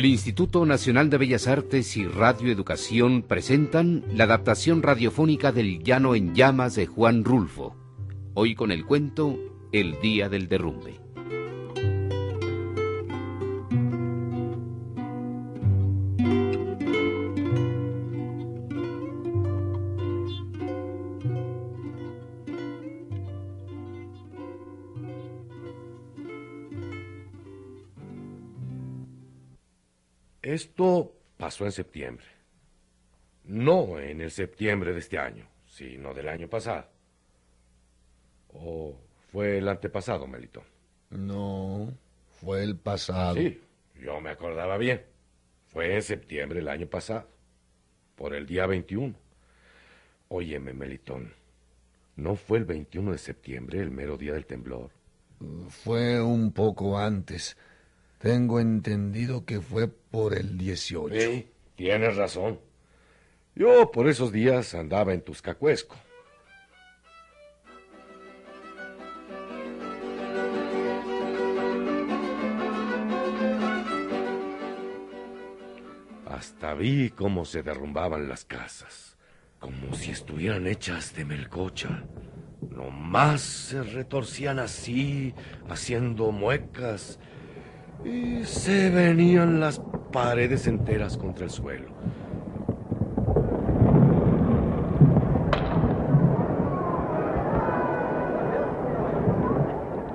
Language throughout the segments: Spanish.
El Instituto Nacional de Bellas Artes y Radio Educación presentan la adaptación radiofónica del Llano en Llamas de Juan Rulfo. Hoy con el cuento El Día del Derrumbe. Esto pasó en septiembre. No en el septiembre de este año, sino del año pasado. ¿O fue el antepasado, Melitón? No, fue el pasado. Sí, yo me acordaba bien. Fue en septiembre del año pasado, por el día 21. Óyeme, Melitón, ¿no fue el 21 de septiembre el mero día del temblor? Fue un poco antes. Tengo entendido que fue por el 18. Sí, tienes razón. Yo por esos días andaba en Tuscacuesco. Hasta vi cómo se derrumbaban las casas, como si estuvieran hechas de melcocha. Nomás se retorcían así, haciendo muecas, y se venían las paredes enteras contra el suelo.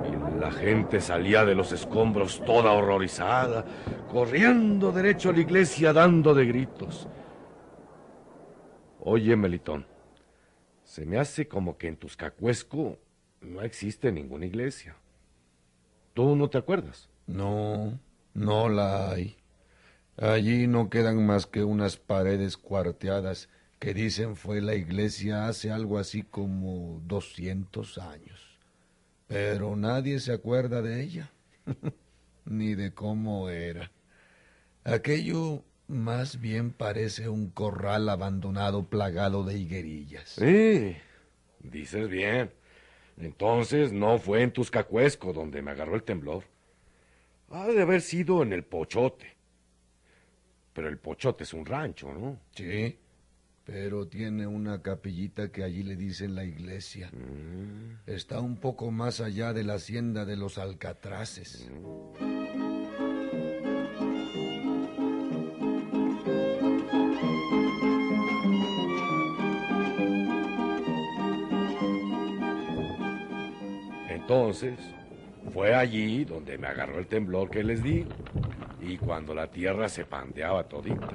Y la gente salía de los escombros toda horrorizada, corriendo derecho a la iglesia dando de gritos. Oye, Melitón, se me hace como que en Tuscacuesco no existe ninguna iglesia. ¿Tú no te acuerdas? No, no la hay. Allí no quedan más que unas paredes cuarteadas que dicen fue la iglesia hace algo así como doscientos años. Pero nadie se acuerda de ella, ni de cómo era. Aquello más bien parece un corral abandonado plagado de higuerillas. Sí, dices bien. Entonces no fue en Tuscacuesco donde me agarró el temblor. Ha de haber sido en el Pochote. Pero el Pochote es un rancho, ¿no? Sí, pero tiene una capillita que allí le dicen la iglesia. Está un poco más allá de la hacienda de los Alcatraces. Entonces, fue allí donde me agarró el temblor que les digo. Y cuando la tierra se pandeaba todita,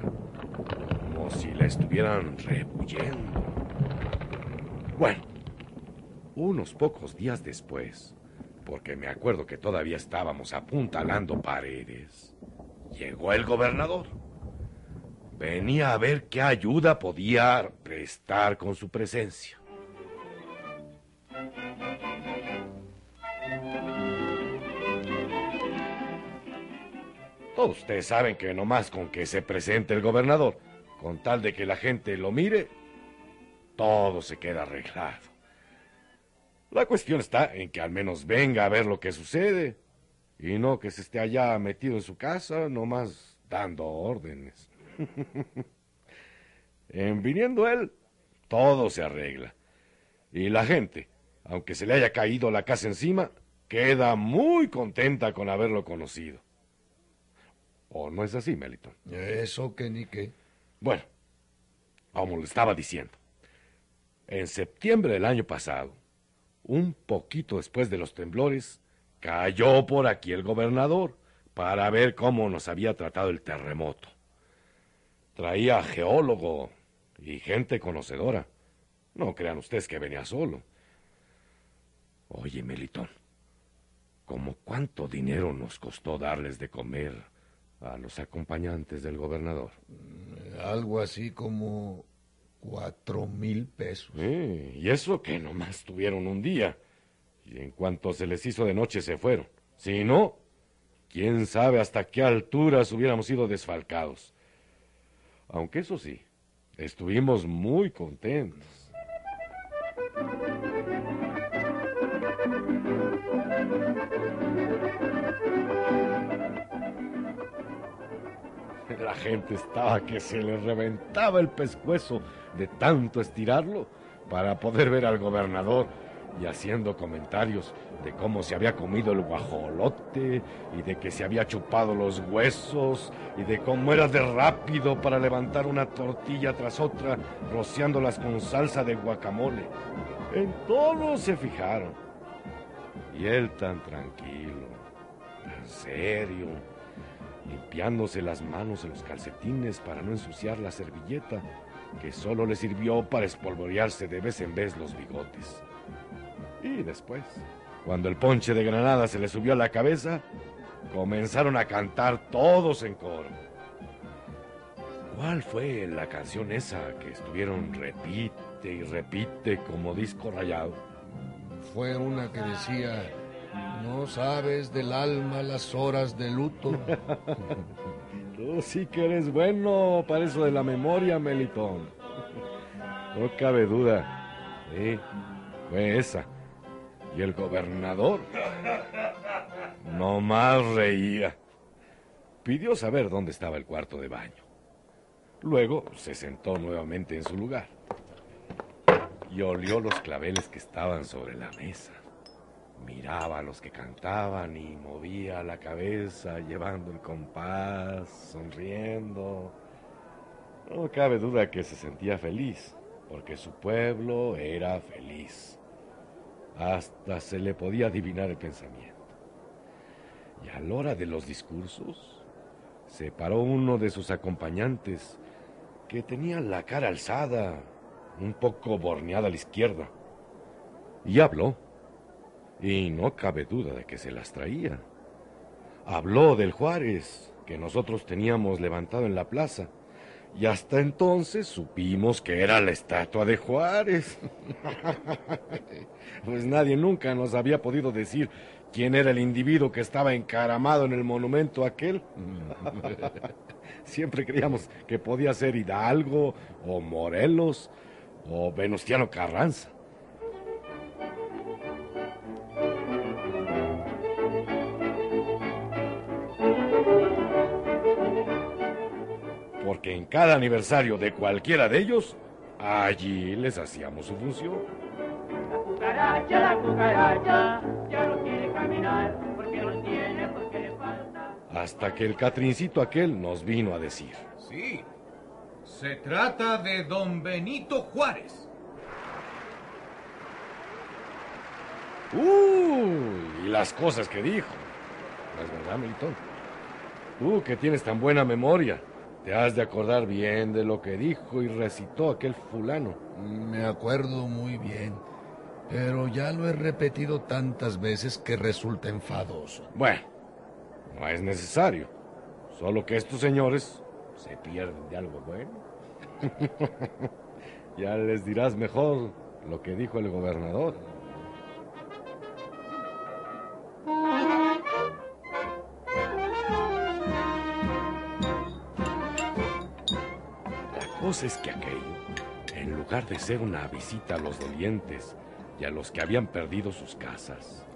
como si la estuvieran rebuyendo. Bueno, unos pocos días después, porque me acuerdo que todavía estábamos apuntalando paredes, llegó el gobernador. Venía a ver qué ayuda podía prestar con su presencia. Ustedes saben que nomás con que se presente el gobernador, con tal de que la gente lo mire, todo se queda arreglado. La cuestión está en que al menos venga a ver lo que sucede y no que se esté allá metido en su casa nomás dando órdenes. en viniendo él, todo se arregla. Y la gente, aunque se le haya caído la casa encima, queda muy contenta con haberlo conocido. ¿O no es así, Meliton? Eso que ni qué. Bueno, como le estaba diciendo, en septiembre del año pasado, un poquito después de los temblores, cayó por aquí el gobernador para ver cómo nos había tratado el terremoto. Traía geólogo y gente conocedora. No crean ustedes que venía solo. Oye, Melitón, ¿cómo cuánto dinero nos costó darles de comer a los acompañantes del gobernador. Algo así como cuatro mil pesos. y eso que nomás tuvieron un día. Y en cuanto se les hizo de noche se fueron. Si no, quién sabe hasta qué alturas hubiéramos sido desfalcados. Aunque eso sí, estuvimos muy contentos. La gente estaba que se le reventaba el pescuezo de tanto estirarlo para poder ver al gobernador y haciendo comentarios de cómo se había comido el guajolote y de que se había chupado los huesos y de cómo era de rápido para levantar una tortilla tras otra rociándolas con salsa de guacamole. En todo se fijaron. Y él tan tranquilo, tan serio, limpiándose las manos en los calcetines para no ensuciar la servilleta, que solo le sirvió para espolvorearse de vez en vez los bigotes. Y después, cuando el ponche de granada se le subió a la cabeza, comenzaron a cantar todos en coro. ¿Cuál fue la canción esa que estuvieron repite y repite como disco rayado? Fue una que decía, no sabes del alma las horas de luto. Tú sí que eres bueno para eso de la memoria, Melitón. No cabe duda. Sí, fue esa. Y el gobernador no más reía. Pidió saber dónde estaba el cuarto de baño. Luego se sentó nuevamente en su lugar y olió los claveles que estaban sobre la mesa. Miraba a los que cantaban y movía la cabeza llevando el compás, sonriendo. No cabe duda que se sentía feliz, porque su pueblo era feliz. Hasta se le podía adivinar el pensamiento. Y a la hora de los discursos, se paró uno de sus acompañantes, que tenía la cara alzada, un poco borneada a la izquierda, y habló. Y no cabe duda de que se las traía. Habló del Juárez, que nosotros teníamos levantado en la plaza, y hasta entonces supimos que era la estatua de Juárez. pues nadie nunca nos había podido decir quién era el individuo que estaba encaramado en el monumento aquel. Siempre creíamos que podía ser Hidalgo o Morelos o Venustiano Carranza. Porque en cada aniversario de cualquiera de ellos, allí les hacíamos su función. La cucaracha, la cucaracha, ya no quiere caminar, porque no tiene, porque le falta. Hasta que el Catrincito aquel nos vino a decir. Sí, se trata de don Benito Juárez. Uy, y las cosas que dijo. ¿No es verdad, Melitón? Tú que tienes tan buena memoria, te has de acordar bien de lo que dijo y recitó aquel fulano. Me acuerdo muy bien, pero ya lo he repetido tantas veces que resulta enfadoso. Bueno, no es necesario. Solo que estos señores se pierden de algo bueno. ya les dirás mejor lo que dijo el gobernador. Es que aquello, en lugar de ser una visita a los dolientes y a los que habían perdido sus casas,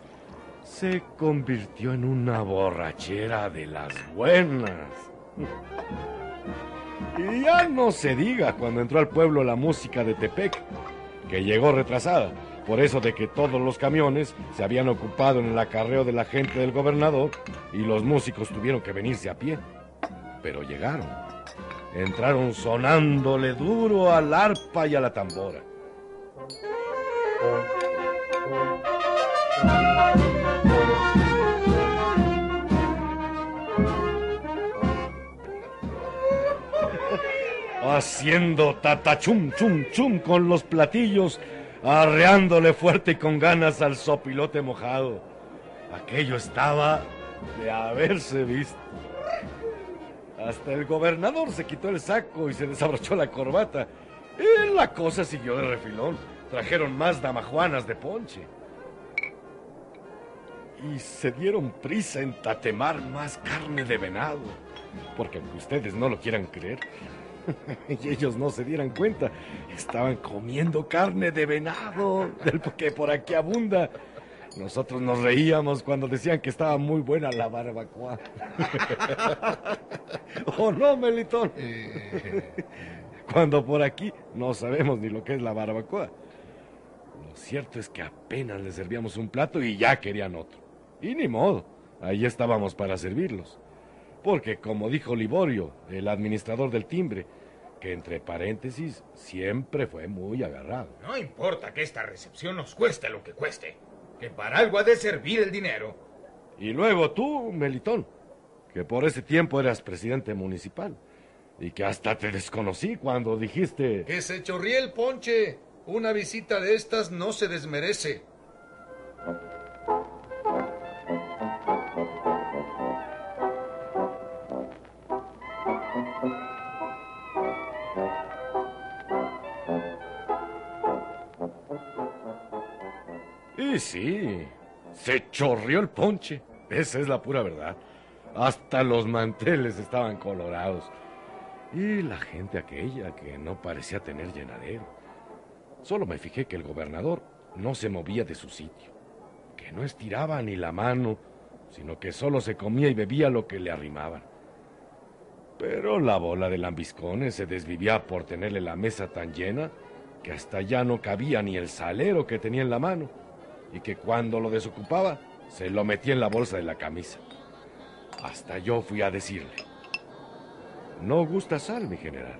se convirtió en una borrachera de las buenas. Y ya no se diga cuando entró al pueblo la música de Tepec, que llegó retrasada, por eso de que todos los camiones se habían ocupado en el acarreo de la gente del gobernador y los músicos tuvieron que venirse a pie. Pero llegaron. Entraron sonándole duro al arpa y a la tambora. haciendo tatachum chum chum con los platillos, arreándole fuerte y con ganas al sopilote mojado. Aquello estaba de haberse visto. Hasta el gobernador se quitó el saco y se desabrochó la corbata. Y la cosa siguió de refilón. Trajeron más damajuanas de ponche. Y se dieron prisa en tatemar más carne de venado. Porque aunque ustedes no lo quieran creer, y ellos no se dieran cuenta, estaban comiendo carne de venado, del que por aquí abunda. Nosotros nos reíamos cuando decían que estaba muy buena la barbacoa. ¿O no, Melitón? Cuando por aquí no sabemos ni lo que es la barbacoa. Lo cierto es que apenas les servíamos un plato y ya querían otro. Y ni modo, ahí estábamos para servirlos. Porque como dijo Liborio, el administrador del timbre, que entre paréntesis siempre fue muy agarrado. No importa que esta recepción nos cueste lo que cueste, que para algo ha de servir el dinero. Y luego tú, Melitón, que por ese tiempo eras presidente municipal y que hasta te desconocí cuando dijiste... Que se chorríe el ponche. Una visita de estas no se desmerece. Sí, se chorrió el ponche. Esa es la pura verdad. Hasta los manteles estaban colorados. Y la gente aquella que no parecía tener llenadero. Solo me fijé que el gobernador no se movía de su sitio, que no estiraba ni la mano, sino que solo se comía y bebía lo que le arrimaban. Pero la bola de lambiscones se desvivía por tenerle la mesa tan llena que hasta ya no cabía ni el salero que tenía en la mano, y que cuando lo desocupaba se lo metía en la bolsa de la camisa. Hasta yo fui a decirle, no gusta sal, mi general.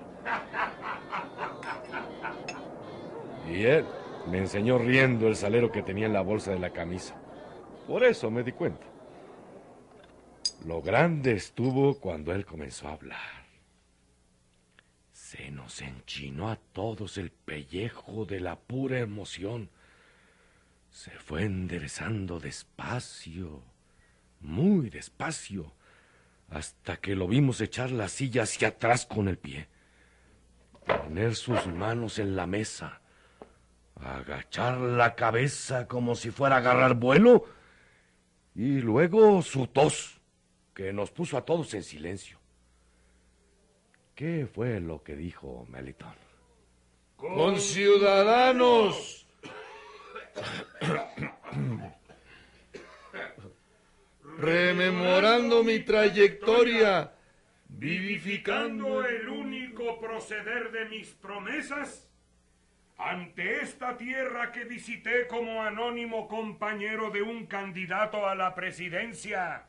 Y él me enseñó riendo el salero que tenía en la bolsa de la camisa. Por eso me di cuenta. Lo grande estuvo cuando él comenzó a hablar. Se nos enchinó a todos el pellejo de la pura emoción. Se fue enderezando despacio, muy despacio, hasta que lo vimos echar la silla hacia atrás con el pie, poner sus manos en la mesa, agachar la cabeza como si fuera a agarrar vuelo, y luego su tos, que nos puso a todos en silencio. ¿Qué fue lo que dijo Meliton? Con ciudadanos. Rememorando mi trayectoria, vivificando el único proceder de mis promesas, ante esta tierra que visité como anónimo compañero de un candidato a la presidencia,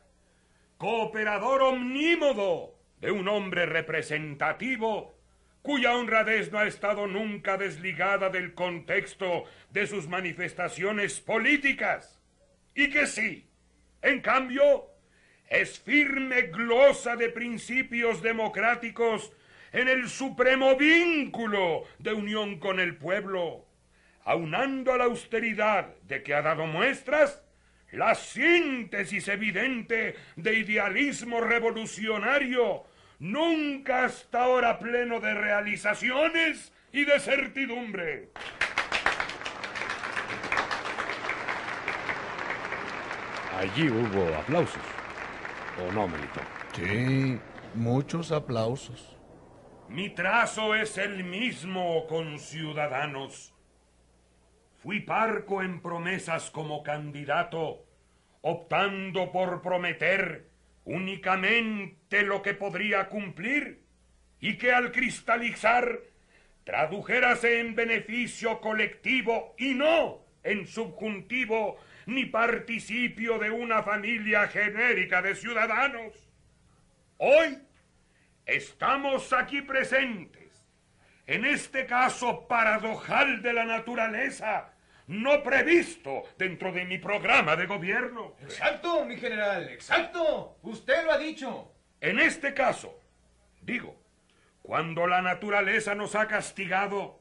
cooperador omnímodo de un hombre representativo, cuya honradez no ha estado nunca desligada del contexto de sus manifestaciones políticas, y que sí, en cambio, es firme glosa de principios democráticos en el supremo vínculo de unión con el pueblo, aunando a la austeridad de que ha dado muestras la síntesis evidente de idealismo revolucionario, nunca hasta ahora pleno de realizaciones y de certidumbre. Allí hubo aplausos. ¿O no, Melito? Sí, muchos aplausos. Mi trazo es el mismo con ciudadanos. Fui parco en promesas como candidato, optando por prometer únicamente lo que podría cumplir y que al cristalizar tradujérase en beneficio colectivo y no en subjuntivo ni participio de una familia genérica de ciudadanos. Hoy estamos aquí presentes, en este caso paradojal de la naturaleza, no previsto dentro de mi programa de gobierno. Exacto, mi general, exacto. Usted lo ha dicho. En este caso, digo, cuando la naturaleza nos ha castigado,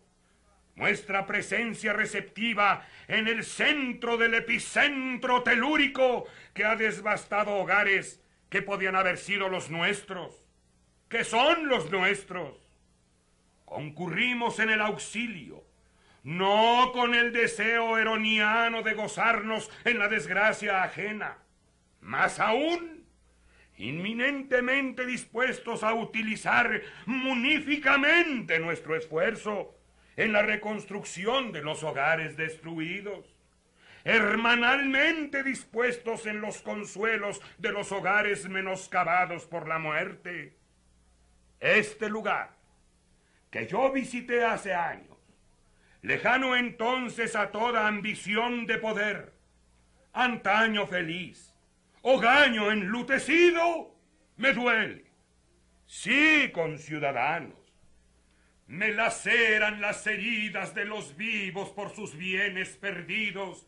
nuestra presencia receptiva en el centro del epicentro telúrico que ha desbastado hogares que podían haber sido los nuestros, que son los nuestros. Concurrimos en el auxilio, no con el deseo eroniano de gozarnos en la desgracia ajena, más aún, inminentemente dispuestos a utilizar muníficamente nuestro esfuerzo en la reconstrucción de los hogares destruidos, hermanalmente dispuestos en los consuelos de los hogares menoscabados por la muerte. Este lugar, que yo visité hace años, lejano entonces a toda ambición de poder, antaño feliz, hogaño enlutecido, me duele. Sí, conciudadanos, me laceran las heridas de los vivos por sus bienes perdidos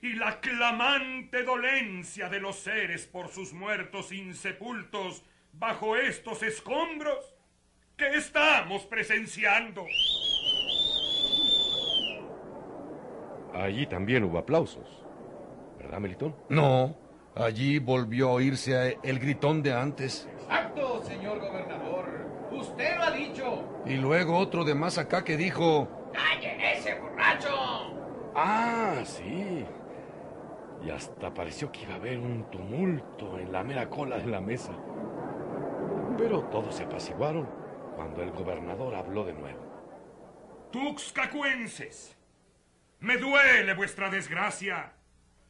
y la clamante dolencia de los seres por sus muertos insepultos bajo estos escombros que estamos presenciando. Allí también hubo aplausos, ¿verdad, Melitón? No, allí volvió a oírse el gritón de antes. Exacto, señor gobernador. Usted lo ha dicho. Y luego otro de más acá que dijo... ¡Calle ese borracho! Ah, sí. Y hasta pareció que iba a haber un tumulto en la mera cola de la mesa. Pero todos se apaciguaron cuando el gobernador habló de nuevo. Tuxcacuenses, me duele vuestra desgracia,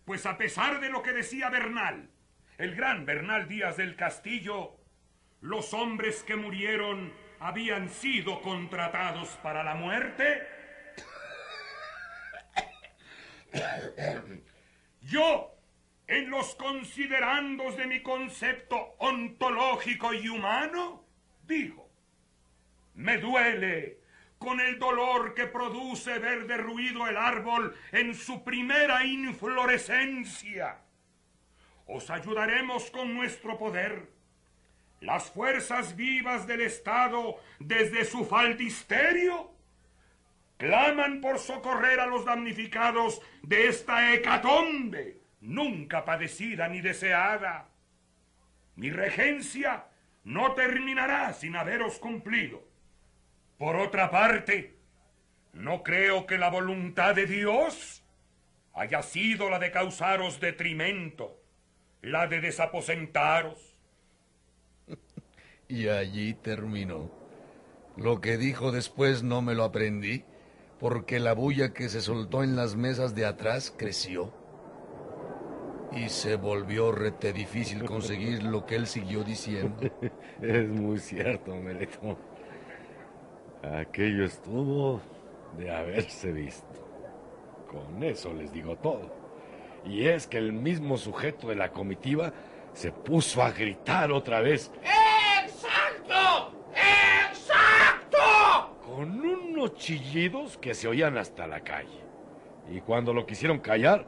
pues a pesar de lo que decía Bernal, el gran Bernal Díaz del Castillo, los hombres que murieron habían sido contratados para la muerte. Yo, en los considerandos de mi concepto ontológico y humano, digo, me duele con el dolor que produce ver derruido el árbol en su primera inflorescencia. Os ayudaremos con nuestro poder. Las fuerzas vivas del Estado, desde su faldisterio, claman por socorrer a los damnificados de esta hecatombe, nunca padecida ni deseada. Mi regencia no terminará sin haberos cumplido. Por otra parte, no creo que la voluntad de Dios haya sido la de causaros detrimento, la de desaposentaros. Y allí terminó. Lo que dijo después no me lo aprendí, porque la bulla que se soltó en las mesas de atrás creció. Y se volvió rete difícil conseguir lo que él siguió diciendo. Es muy cierto, Melitón. Aquello estuvo de haberse visto. Con eso les digo todo. Y es que el mismo sujeto de la comitiva se puso a gritar otra vez. ¡Exacto! ¡Exacto! Con unos chillidos que se oían hasta la calle. Y cuando lo quisieron callar,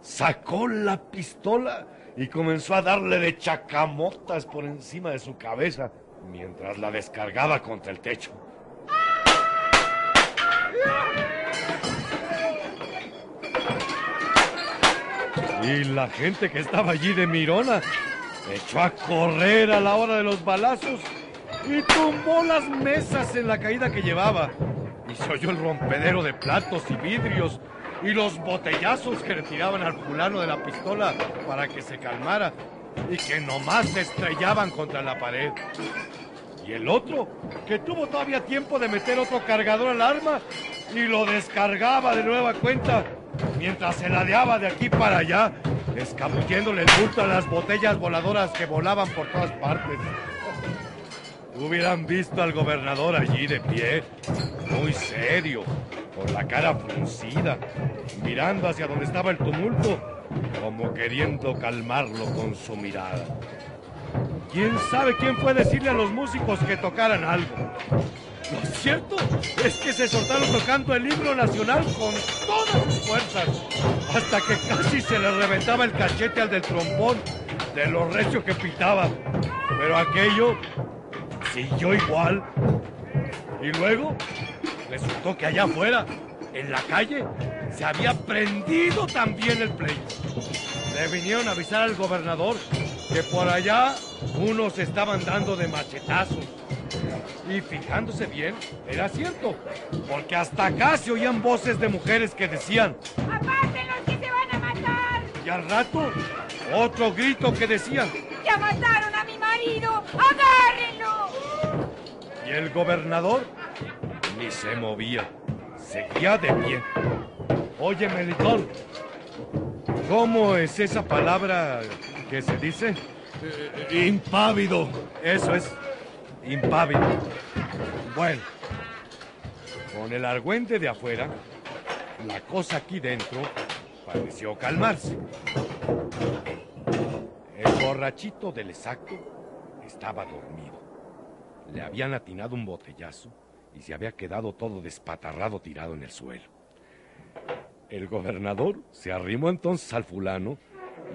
sacó la pistola y comenzó a darle de chacamotas por encima de su cabeza mientras la descargaba contra el techo. Y la gente que estaba allí de Mirona echó a correr a la hora de los balazos y tumbó las mesas en la caída que llevaba. Y se oyó el rompedero de platos y vidrios y los botellazos que le tiraban al fulano de la pistola para que se calmara y que nomás se estrellaban contra la pared. Y el otro, que tuvo todavía tiempo de meter otro cargador al arma y lo descargaba de nueva cuenta mientras se ladeaba de aquí para allá, escabulléndole el bulto a las botellas voladoras que volaban por todas partes. Hubieran visto al gobernador allí de pie, muy serio, con la cara fruncida, mirando hacia donde estaba el tumulto, como queriendo calmarlo con su mirada. ¿Quién sabe quién fue decirle a los músicos que tocaran algo? Lo cierto es que se soltaron tocando el himno nacional con todas sus fuerzas, hasta que casi se le reventaba el cachete al del trombón, de lo recio que pitaba. Pero aquello siguió igual. Y luego resultó que allá afuera, en la calle, se había prendido también el pleito. Le vinieron a avisar al gobernador que por allá unos estaban dando de machetazos. Y fijándose bien, era cierto, porque hasta acá se oían voces de mujeres que decían, ¡Apártenlos que se van a matar! y al rato, otro grito que decían, ¡Ya mataron a mi marido! ¡Agárrenlo! y el gobernador ni se movía, seguía de pie. Oye, Melitón, ¿Cómo es esa palabra que se dice? Impávido. Eso es, impávido. Bueno, con el argüente de afuera, la cosa aquí dentro pareció calmarse. El borrachito del exacto estaba dormido. Le habían atinado un botellazo y se había quedado todo despatarrado tirado en el suelo. El gobernador se arrimó entonces al fulano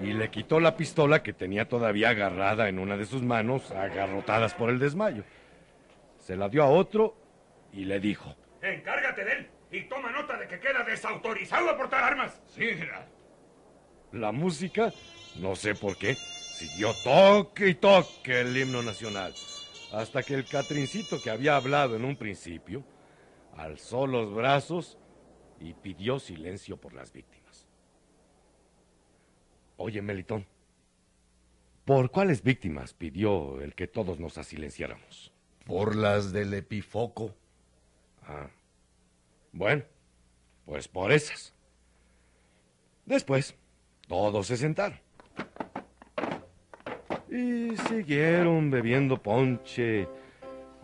y le quitó la pistola que tenía todavía agarrada en una de sus manos, agarrotadas por el desmayo. Se la dio a otro y le dijo, Encárgate de él y toma nota de que queda desautorizado a portar armas. Sí, general. La música, no sé por qué, siguió toque y toque el himno nacional, hasta que el Catrincito que había hablado en un principio, alzó los brazos y pidió silencio por las víctimas. Oye, Melitón, ¿por cuáles víctimas pidió el que todos nos asilenciáramos? Por las del Epifoco. Ah, bueno, pues por esas. Después, todos se sentaron. Y siguieron bebiendo ponche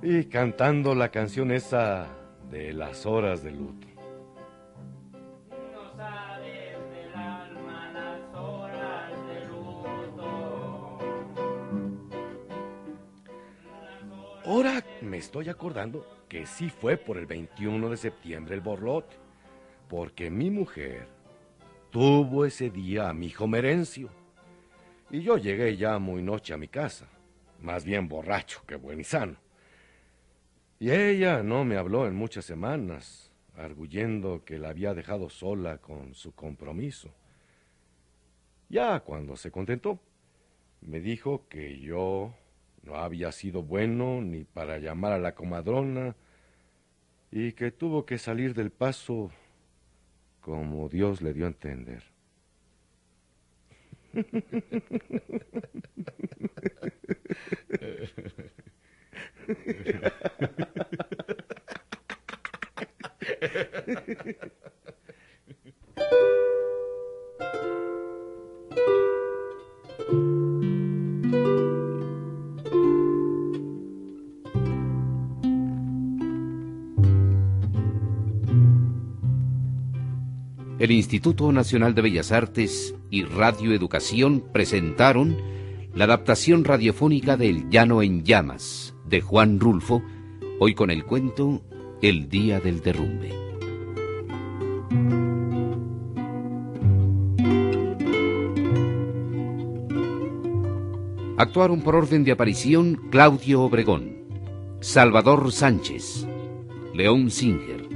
y cantando la canción esa de las horas de luto. Ahora me estoy acordando que sí fue por el 21 de septiembre el borlote, porque mi mujer tuvo ese día a mi hijo Merencio. Y yo llegué ya muy noche a mi casa, más bien borracho que buen y sano. Y ella no me habló en muchas semanas, arguyendo que la había dejado sola con su compromiso. Ya cuando se contentó, me dijo que yo no había sido bueno ni para llamar a la comadrona y que tuvo que salir del paso como Dios le dio a entender. El Instituto Nacional de Bellas Artes y Radio Educación presentaron la adaptación radiofónica del Llano en Llamas de Juan Rulfo, hoy con el cuento El Día del Derrumbe. Actuaron por orden de aparición Claudio Obregón, Salvador Sánchez, León Singer,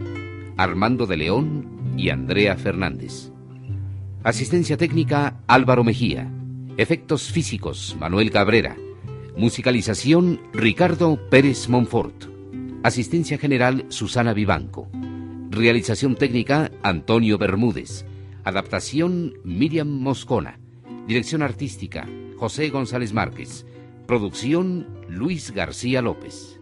Armando de León y Andrea Fernández. Asistencia técnica Álvaro Mejía. Efectos físicos Manuel Cabrera. Musicalización Ricardo Pérez Monfort. Asistencia general Susana Vivanco. Realización técnica Antonio Bermúdez. Adaptación Miriam Moscona. Dirección artística José González Márquez. Producción Luis García López.